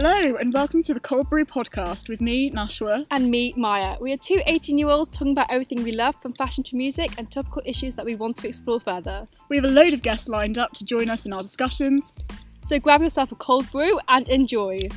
Hello, and welcome to the Cold Brew podcast with me, Nashwa. And me, Maya. We are two 18 year olds talking about everything we love, from fashion to music and topical issues that we want to explore further. We have a load of guests lined up to join us in our discussions. So grab yourself a cold brew and enjoy.